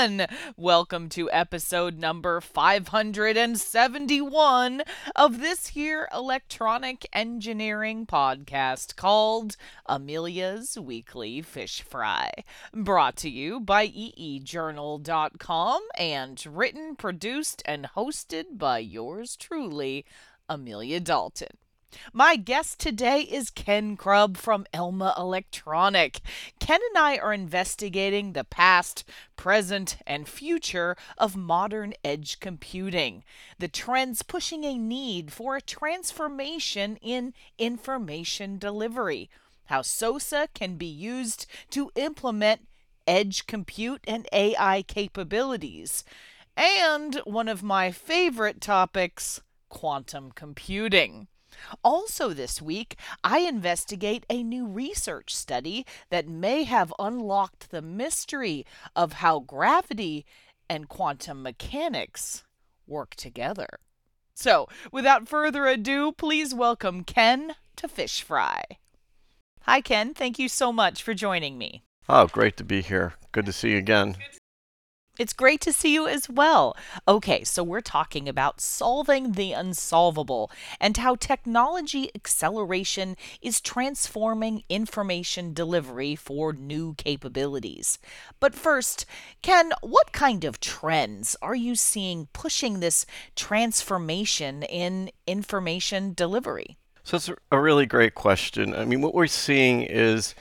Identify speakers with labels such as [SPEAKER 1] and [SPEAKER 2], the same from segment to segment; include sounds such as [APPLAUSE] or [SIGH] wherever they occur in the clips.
[SPEAKER 1] everyone. Welcome to episode number 571 of this here electronic engineering podcast called Amelia's Weekly Fish Fry. Brought to you by eejournal.com and written, produced, and hosted by yours truly, Amelia Dalton. My guest today is Ken Grob from Elma Electronic. Ken and I are investigating the past, present, and future of modern edge computing, the trends pushing a need for a transformation in information delivery, how SOSA can be used to implement edge compute and AI capabilities, and one of my favorite topics quantum computing. Also, this week, I investigate a new research study that may have unlocked the mystery of how gravity and quantum mechanics work together. So, without further ado, please welcome Ken to Fish Fry. Hi, Ken. Thank you so much for joining me.
[SPEAKER 2] Oh, great to be here. Good to see you again.
[SPEAKER 1] It's great to see you as well. Okay, so we're talking about solving the unsolvable and how technology acceleration is transforming information delivery for new capabilities. But first, Ken, what kind of trends are you seeing pushing this transformation in information delivery?
[SPEAKER 2] So it's a really great question. I mean, what we're seeing is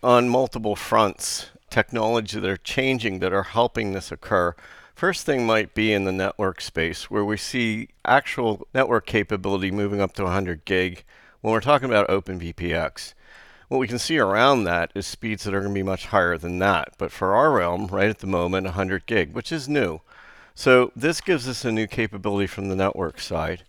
[SPEAKER 2] on multiple fronts technology that are changing that are helping this occur. First thing might be in the network space where we see actual network capability moving up to 100 gig when we're talking about OpenVPX. What we can see around that is speeds that are going to be much higher than that. But for our realm, right at the moment, 100 gig, which is new. So this gives us a new capability from the network side.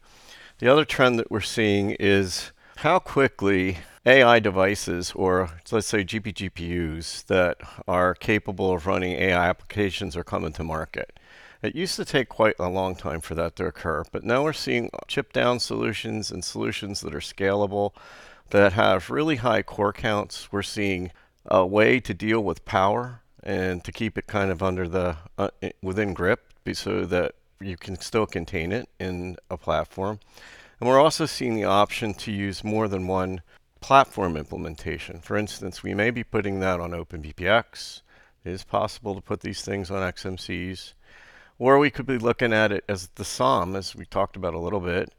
[SPEAKER 2] The other trend that we're seeing is how quickly AI devices, or let's say GPGPUs, that are capable of running AI applications are coming to market. It used to take quite a long time for that to occur, but now we're seeing chip down solutions and solutions that are scalable, that have really high core counts. We're seeing a way to deal with power and to keep it kind of under the uh, within grip so that you can still contain it in a platform. And we're also seeing the option to use more than one platform implementation. For instance, we may be putting that on OpenVPX. It is possible to put these things on XMCs. Or we could be looking at it as the SOM, as we talked about a little bit,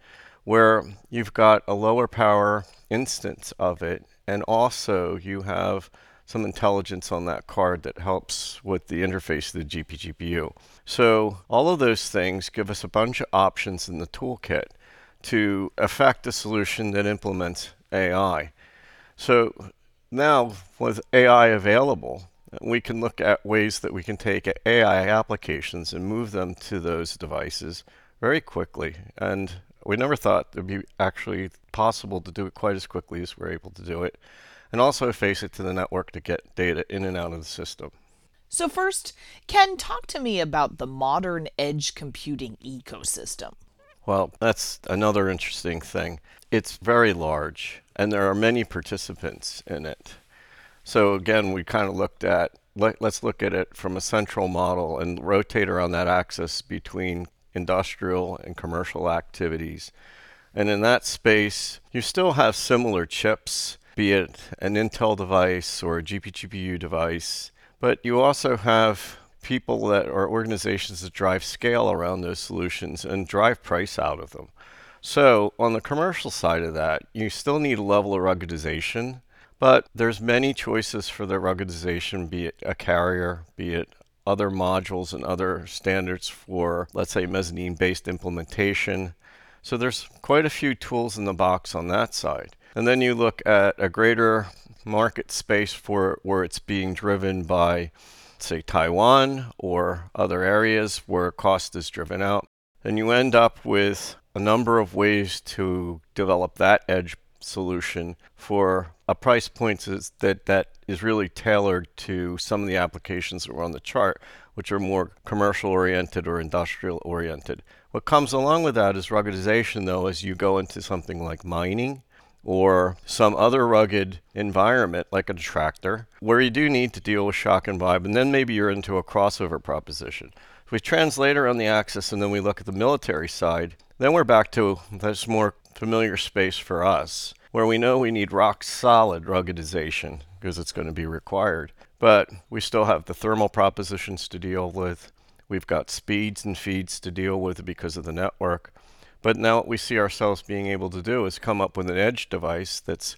[SPEAKER 2] where you've got a lower power instance of it, and also you have some intelligence on that card that helps with the interface to the GPGPU. So all of those things give us a bunch of options in the toolkit to affect a solution that implements AI. So now with AI available, we can look at ways that we can take AI applications and move them to those devices very quickly. And we never thought it would be actually possible to do it quite as quickly as we're able to do it. And also face it to the network to get data in and out of the system.
[SPEAKER 1] So, first, Ken, talk to me about the modern edge computing ecosystem.
[SPEAKER 2] Well, that's another interesting thing. It's very large, and there are many participants in it. So again, we kind of looked at let, us look at it from a central model and rotate around that axis between industrial and commercial activities. And in that space, you still have similar chips, be it an Intel device or a GPGPU device, but you also have people that are organizations that drive scale around those solutions and drive price out of them. So on the commercial side of that, you still need a level of ruggedization, but there's many choices for the ruggedization, be it a carrier, be it other modules and other standards for, let's say, mezzanine-based implementation. So there's quite a few tools in the box on that side. And then you look at a greater market space for it where it's being driven by say Taiwan or other areas where cost is driven out, then you end up with a number of ways to develop that edge solution for a price point that that is really tailored to some of the applications that were on the chart, which are more commercial oriented or industrial oriented. What comes along with that is ruggedization, though, as you go into something like mining or some other rugged environment like a tractor where you do need to deal with shock and vibe, and then maybe you're into a crossover proposition. If we translate around the axis and then we look at the military side, then we're back to this more familiar space for us where we know we need rock solid ruggedization because it's going to be required. But we still have the thermal propositions to deal with. We've got speeds and feeds to deal with because of the network. But now what we see ourselves being able to do is come up with an edge device that's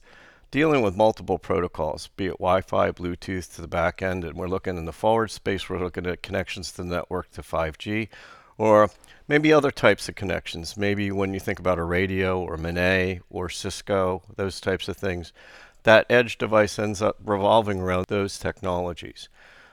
[SPEAKER 2] dealing with multiple protocols, be it Wi-Fi, Bluetooth to the back end, and we're looking in the forward space, we're looking at connections to the network to 5G, or maybe other types of connections. Maybe when you think about a radio or MANET or Cisco, those types of things, that edge device ends up revolving around those technologies.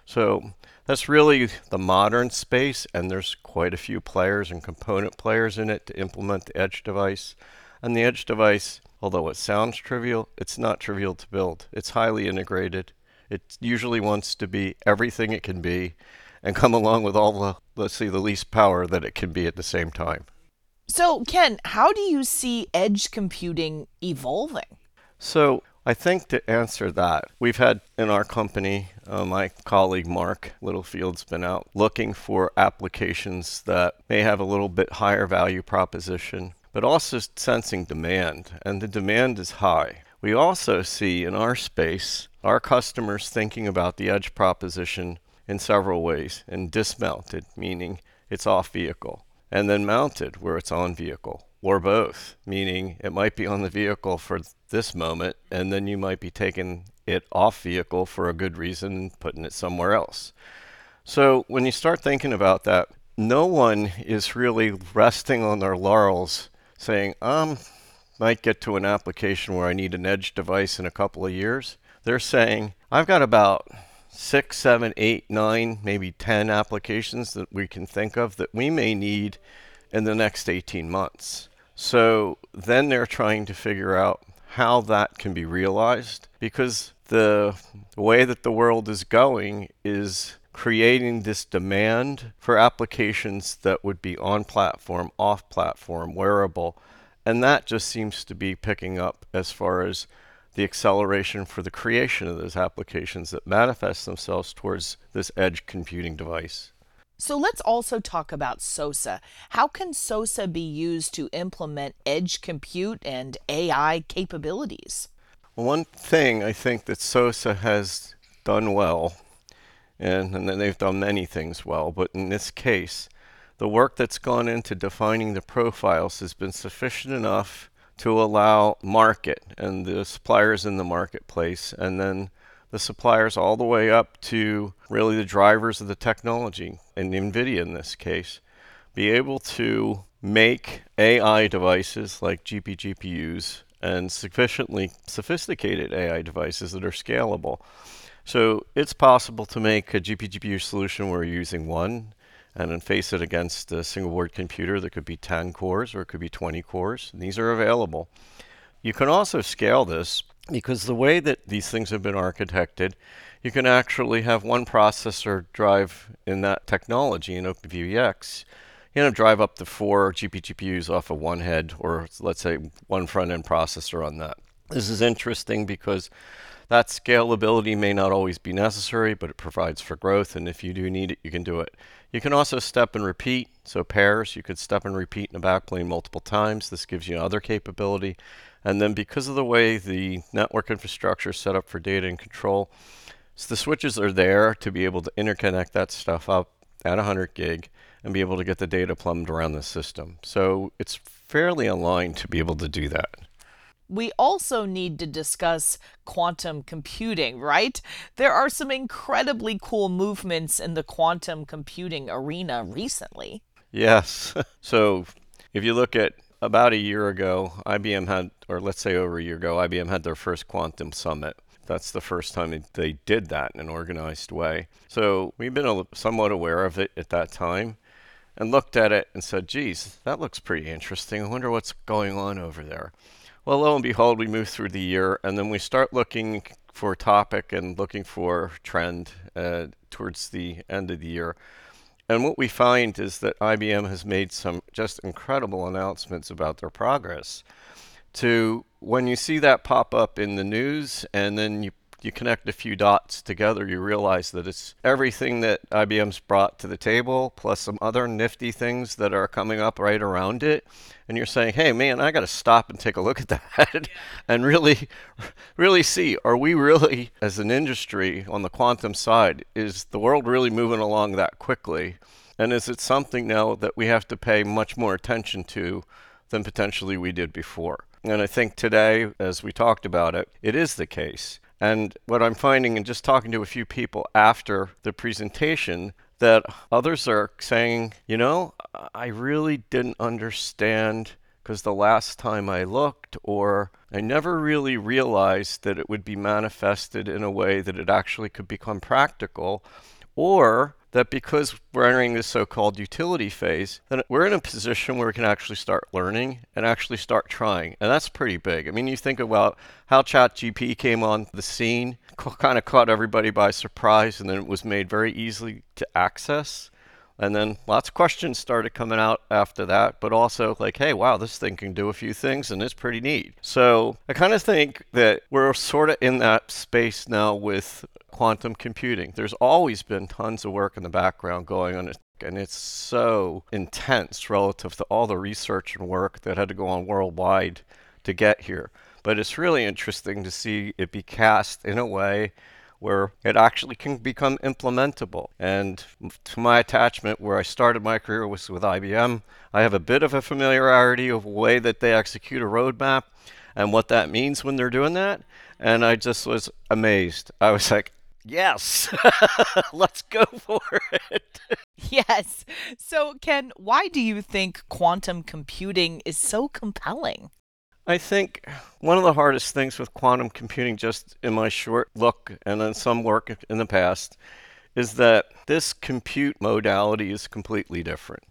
[SPEAKER 2] So that's really the modern space, and there's quite a few players and component players in it to implement the edge device. And the edge device, although it sounds trivial, it's not trivial to build. It's highly integrated. It usually wants to be everything it can be and come along with all the, let's see, the least power that it can be at the same time.
[SPEAKER 1] So, Ken, how do you see edge computing evolving?
[SPEAKER 2] So, I think to answer that, we've had in our company, uh, my colleague Mark Littlefield's been out looking for applications that may have a little bit higher value proposition, but also sensing demand, and the demand is high. We also see in our space our customers thinking about the edge proposition in several ways, and dismounted, meaning it's off vehicle, and then mounted, where it's on vehicle or both, meaning it might be on the vehicle for this moment, and then you might be taking it off vehicle for a good reason putting it somewhere else. So when you start thinking about that, no one is really resting on their laurels saying, um, might get to an application where I need an edge device in a couple of years. They're saying, I've got about six, seven, eight, nine, maybe 10 applications that we can think of that we may need in the next 18 months. So then they're trying to figure out how that can be realized because the way that the world is going is creating this demand for applications that would be on platform, off platform, wearable. And that just seems to be picking up as far as the acceleration for the creation of those applications that manifest themselves towards this edge computing device.
[SPEAKER 1] So let's also talk about SOSA. How can SOSA be used to implement edge compute and AI capabilities?
[SPEAKER 2] One thing I think that SOSA has done well, and, and they've done many things well, but in this case, the work that's gone into defining the profiles has been sufficient enough to allow market and the suppliers in the marketplace, and then the suppliers all the way up to really the drivers of the technology, and NVIDIA in this case, be able to make AI devices like GP GPUs and sufficiently sophisticated AI devices that are scalable. So it's possible to make a GP GPU solution where you're using one and then face it against a single board computer that could be 10 cores or it could be 20 cores. These are available. You can also scale this because the way that these things have been architected, you can actually have one processor drive in that technology in OpenVPX, you know, drive up to four GP GPUs off of one head, or let's say one front end processor on that. This is interesting because that scalability may not always be necessary, but it provides for growth, and if you do need it, you can do it. You can also step and repeat, so pairs, you could step and repeat in a backplane multiple times. This gives you other capability. And then because of the way the network infrastructure is set up for data and control, so the switches are there to be able to interconnect that stuff up at 100 gig and be able to get the data plumbed around the system. So it's fairly aligned to be able to do that.
[SPEAKER 1] We also need to discuss quantum computing, right? There are some incredibly cool movements in the quantum computing arena recently.
[SPEAKER 2] Yes. [LAUGHS] so if you look at about a year ago, IBM had, or let's say over a year ago, IBM had their first quantum summit. That's the first time they did that in an organized way. So we've been somewhat aware of it at that time and looked at it and said, geez, that looks pretty interesting. I wonder what's going on over there. Well, lo and behold, we move through the year and then we start looking for topic and looking for trend uh, towards the end of the year. And what we find is that IBM has made some just incredible announcements about their progress. to when you see that pop up in the news and then you you connect a few dots together, you realize that it's everything that IBM's brought to the table, plus some other nifty things that are coming up right around it. And you're saying, hey, man, I got to stop and take a look at [LAUGHS] that and really, really see are we really, as an industry on the quantum side, is the world really moving along that quickly? And is it something now that we have to pay much more attention to than potentially we did before? And I think today, as we talked about it, it is the case. And what I'm finding in just talking to a few people after the presentation, that others are saying, you know, I really didn't understand because the last time I looked, or I never really realized that it would be manifested in a way that it actually could become practical, or that because we're entering this so-called utility phase, then we're in a position where we can actually start learning and actually start trying. And that's pretty big. I mean, you think about how ChatGPT came on the scene, kind of caught everybody by surprise, and then it was made very easily to access. And then lots of questions started coming out after that, but also like, hey, wow, this thing can do a few things and it's pretty neat. So I kind of think that we're sort of in that space now with quantum computing. There's always been tons of work in the background going on, and it's so intense relative to all the research and work that had to go on worldwide to get here. But it's really interesting to see it be cast in a way where it actually can become implementable. And to my attachment, where I started my career was with IBM, I have a bit of a familiarity of the way that they execute a roadmap and what that means when they're doing that. And I just was amazed. I was like, Yes. [LAUGHS] Let's go for it. [LAUGHS]
[SPEAKER 1] yes. So, Ken, why do you think quantum computing is so compelling?
[SPEAKER 2] I think one of the hardest things with quantum computing, just in my short look and then some work in the past, is that this compute modality is completely different.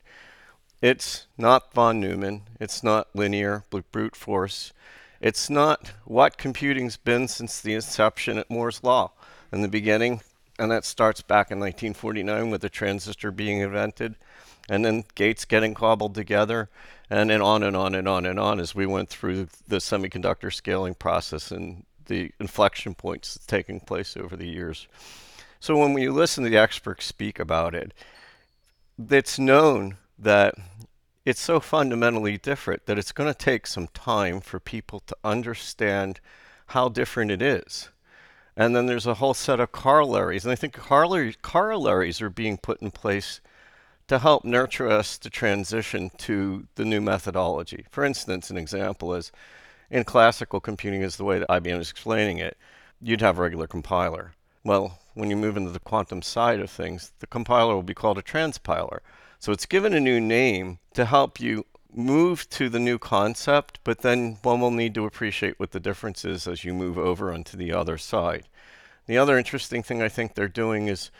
[SPEAKER 2] It's not von Neumann, it's not linear, brute force. It's not what computing's been since the inception at Moore's Law in the beginning, and that starts back in 1949 with the transistor being invented, and then gates getting cobbled together, and then on and on and on and on as we went through the semiconductor scaling process and the inflection points taking place over the years. So when we listen to the experts speak about it, it's known that it's so fundamentally different that it's going to take some time for people to understand how different it is. And then there's a whole set of corollaries. And I think corollaries are being put in place to help nurture us to transition to the new methodology. For instance, an example is in classical computing, is the way that IBM is explaining it, you'd have a regular compiler. Well, when you move into the quantum side of things, the compiler will be called a transpiler. So it's given a new name to help you move to the new concept, but then one will need to appreciate what the difference is as you move over onto the other side. The other interesting thing I think they're doing is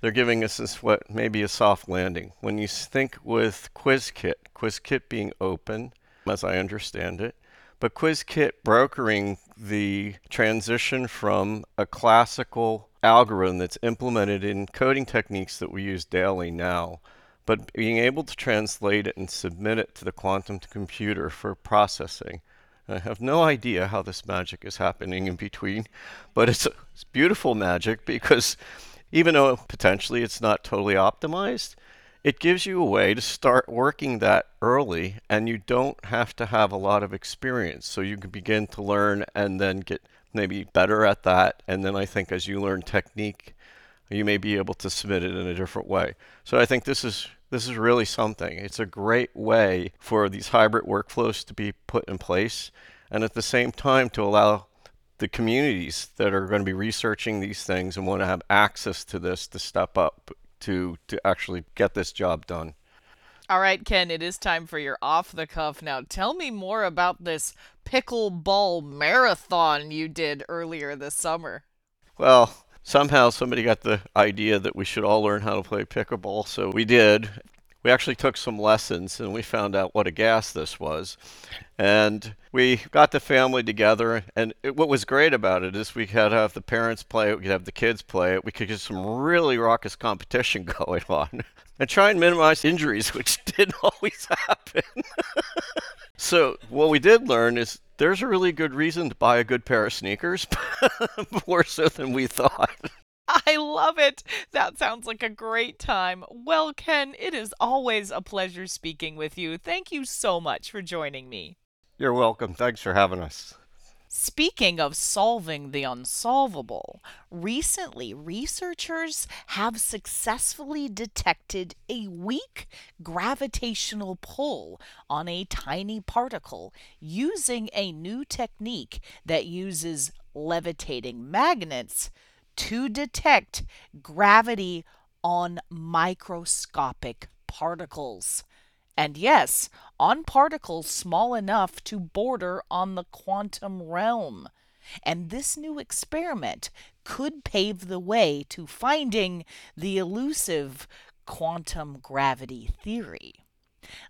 [SPEAKER 2] they're giving us this what maybe a soft landing. When you think with Qiskit, Qiskit being open, as I understand it, but Qiskit brokering the transition from a classical algorithm that's implemented in coding techniques that we use daily now but being able to translate it and submit it to the quantum computer for processing. I have no idea how this magic is happening in between, but it's, it's beautiful magic because even though potentially it's not totally optimized, it gives you a way to start working that early and you don't have to have a lot of experience. So you can begin to learn and then get maybe better at that. And then I think as you learn technique, you may be able to submit it in a different way. So I think this is this is really something. It's a great way for these hybrid workflows to be put in place and at the same time to allow the communities that are going to be researching these things and want to have access to this to step up to to actually get this job done.
[SPEAKER 1] All right, Ken, it is time for your off the cuff. Now, tell me more about this pickleball marathon you did earlier this summer.
[SPEAKER 2] Well, somehow somebody got the idea that we should all learn how to play pickleball, so we did. We actually took some lessons and we found out what a gas this was. And we got the family together. And it, what was great about it is we could have the parents play it, we could have the kids play it, we could get some really raucous competition [LAUGHS] going on and try and minimize injuries, [LAUGHS] which didn't always happen. [LAUGHS] so, what we did learn is there's a really good reason to buy a good pair of sneakers, more so than we thought. [LAUGHS]
[SPEAKER 1] I love it. That sounds like a great time. Well, Ken, it is always a pleasure speaking with you. Thank you so much for joining me.
[SPEAKER 2] You're welcome. Thanks for having us.
[SPEAKER 1] Speaking of solving the unsolvable, recently researchers have successfully detected a weak gravitational pull on a tiny particle using a new technique that uses levitating magnets to detect gravity on microscopic particles. And yes, on particles small enough to border on the quantum realm. And this new experiment could pave the way to finding the elusive quantum gravity theory.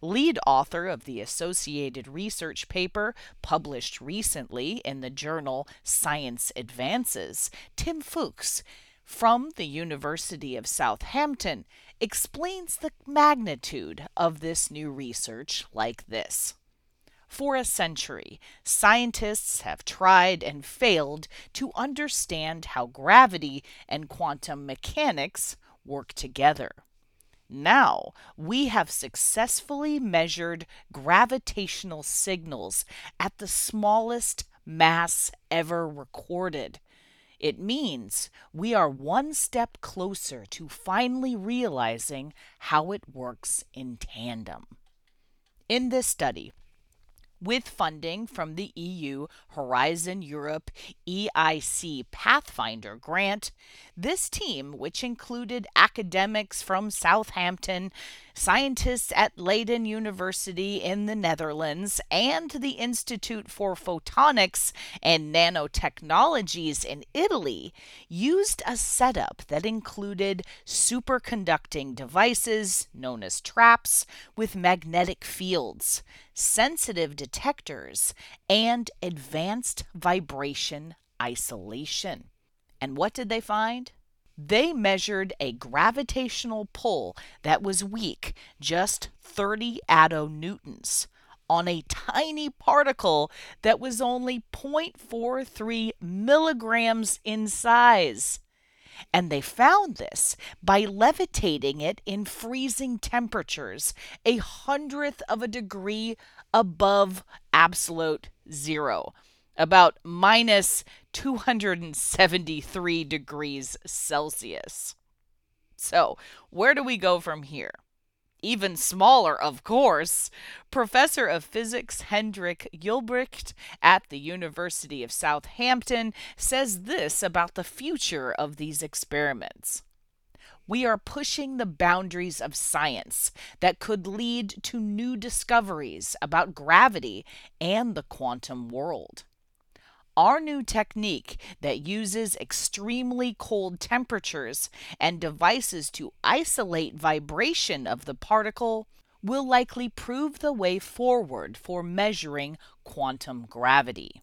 [SPEAKER 1] Lead author of the associated research paper published recently in the journal Science Advances, Tim Fuchs, from the University of Southampton, explains the magnitude of this new research like this. For a century, scientists have tried and failed to understand how gravity and quantum mechanics work together. Now, we have successfully measured gravitational signals at the smallest mass ever recorded. It means we are one step closer to finally realizing how it works in tandem. In this study, with funding from the EU Horizon Europe EIC Pathfinder grant, this team, which included academics from Southampton, scientists at Leiden University in the Netherlands, and the Institute for Photonics and Nanotechnologies in Italy, used a setup that included superconducting devices, known as traps, with magnetic fields sensitive detectors, and advanced vibration isolation. And what did they find? They measured a gravitational pull that was weak, just 30 attonewtons, on a tiny particle that was only 0.43 milligrams in size. And they found this by levitating it in freezing temperatures, a hundredth of a degree above absolute zero, about minus 273 degrees Celsius. So, where do we go from here? Even smaller, of course, professor of physics Hendrik Ulbricht at the University of Southampton says this about the future of these experiments. We are pushing the boundaries of science that could lead to new discoveries about gravity and the quantum world. Our new technique that uses extremely cold temperatures and devices to isolate vibration of the particle will likely prove the way forward for measuring quantum gravity.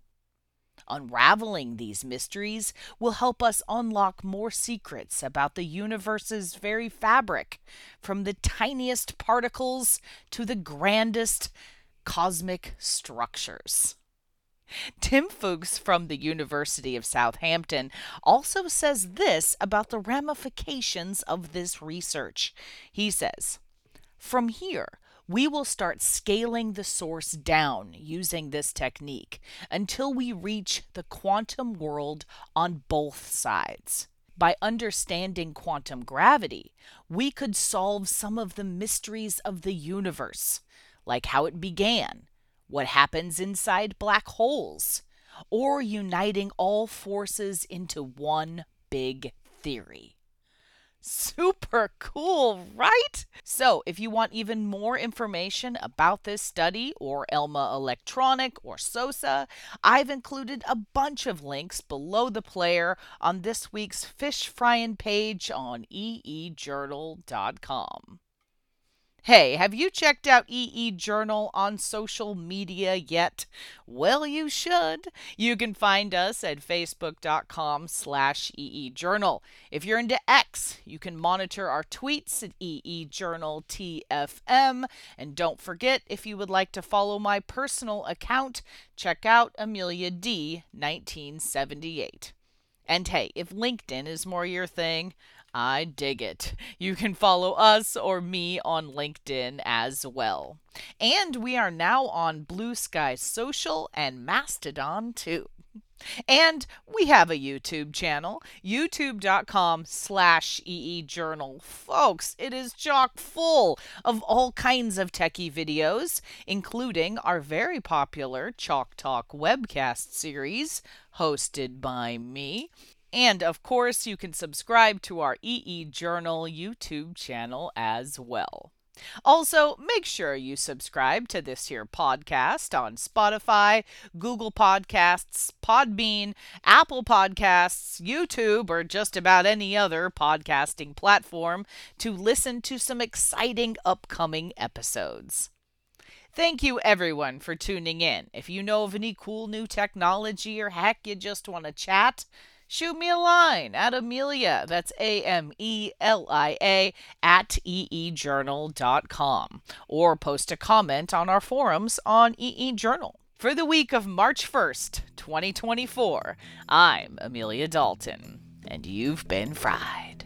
[SPEAKER 1] Unraveling these mysteries will help us unlock more secrets about the universe's very fabric, from the tiniest particles to the grandest cosmic structures. Tim Fuchs from the University of Southampton also says this about the ramifications of this research. He says, From here, we will start scaling the source down using this technique until we reach the quantum world on both sides. By understanding quantum gravity, we could solve some of the mysteries of the universe, like how it began what happens inside black holes, or uniting all forces into one big theory. Super cool, right? So, if you want even more information about this study or Elma Electronic or SOSA, I've included a bunch of links below the player on this week's fish frying page on eejournal.com. Hey, have you checked out EE Journal on social media yet? Well, you should. You can find us at facebook.com slash eejournal. If you're into X, you can monitor our tweets at eejournaltfm. And don't forget, if you would like to follow my personal account, check out Amelia D. 1978. And hey, if LinkedIn is more your thing, I dig it. You can follow us or me on LinkedIn as well. And we are now on Blue Sky Social and Mastodon too. And we have a YouTube channel, youtube.com slash eejournal. Folks, it is chock full of all kinds of techie videos, including our very popular Chalk Talk webcast series, hosted by me. And of course, you can subscribe to our EE Journal YouTube channel as well. Also, make sure you subscribe to this here podcast on Spotify, Google Podcasts, Podbean, Apple Podcasts, YouTube, or just about any other podcasting platform to listen to some exciting upcoming episodes. Thank you, everyone, for tuning in. If you know of any cool new technology or heck you just want to chat, shoot me a line at Amelia, that's A M E L I A, at eejournal.com, or post a comment on our forums on EE Journal. For the week of March 1st, 2024, I'm Amelia Dalton, and you've been fried.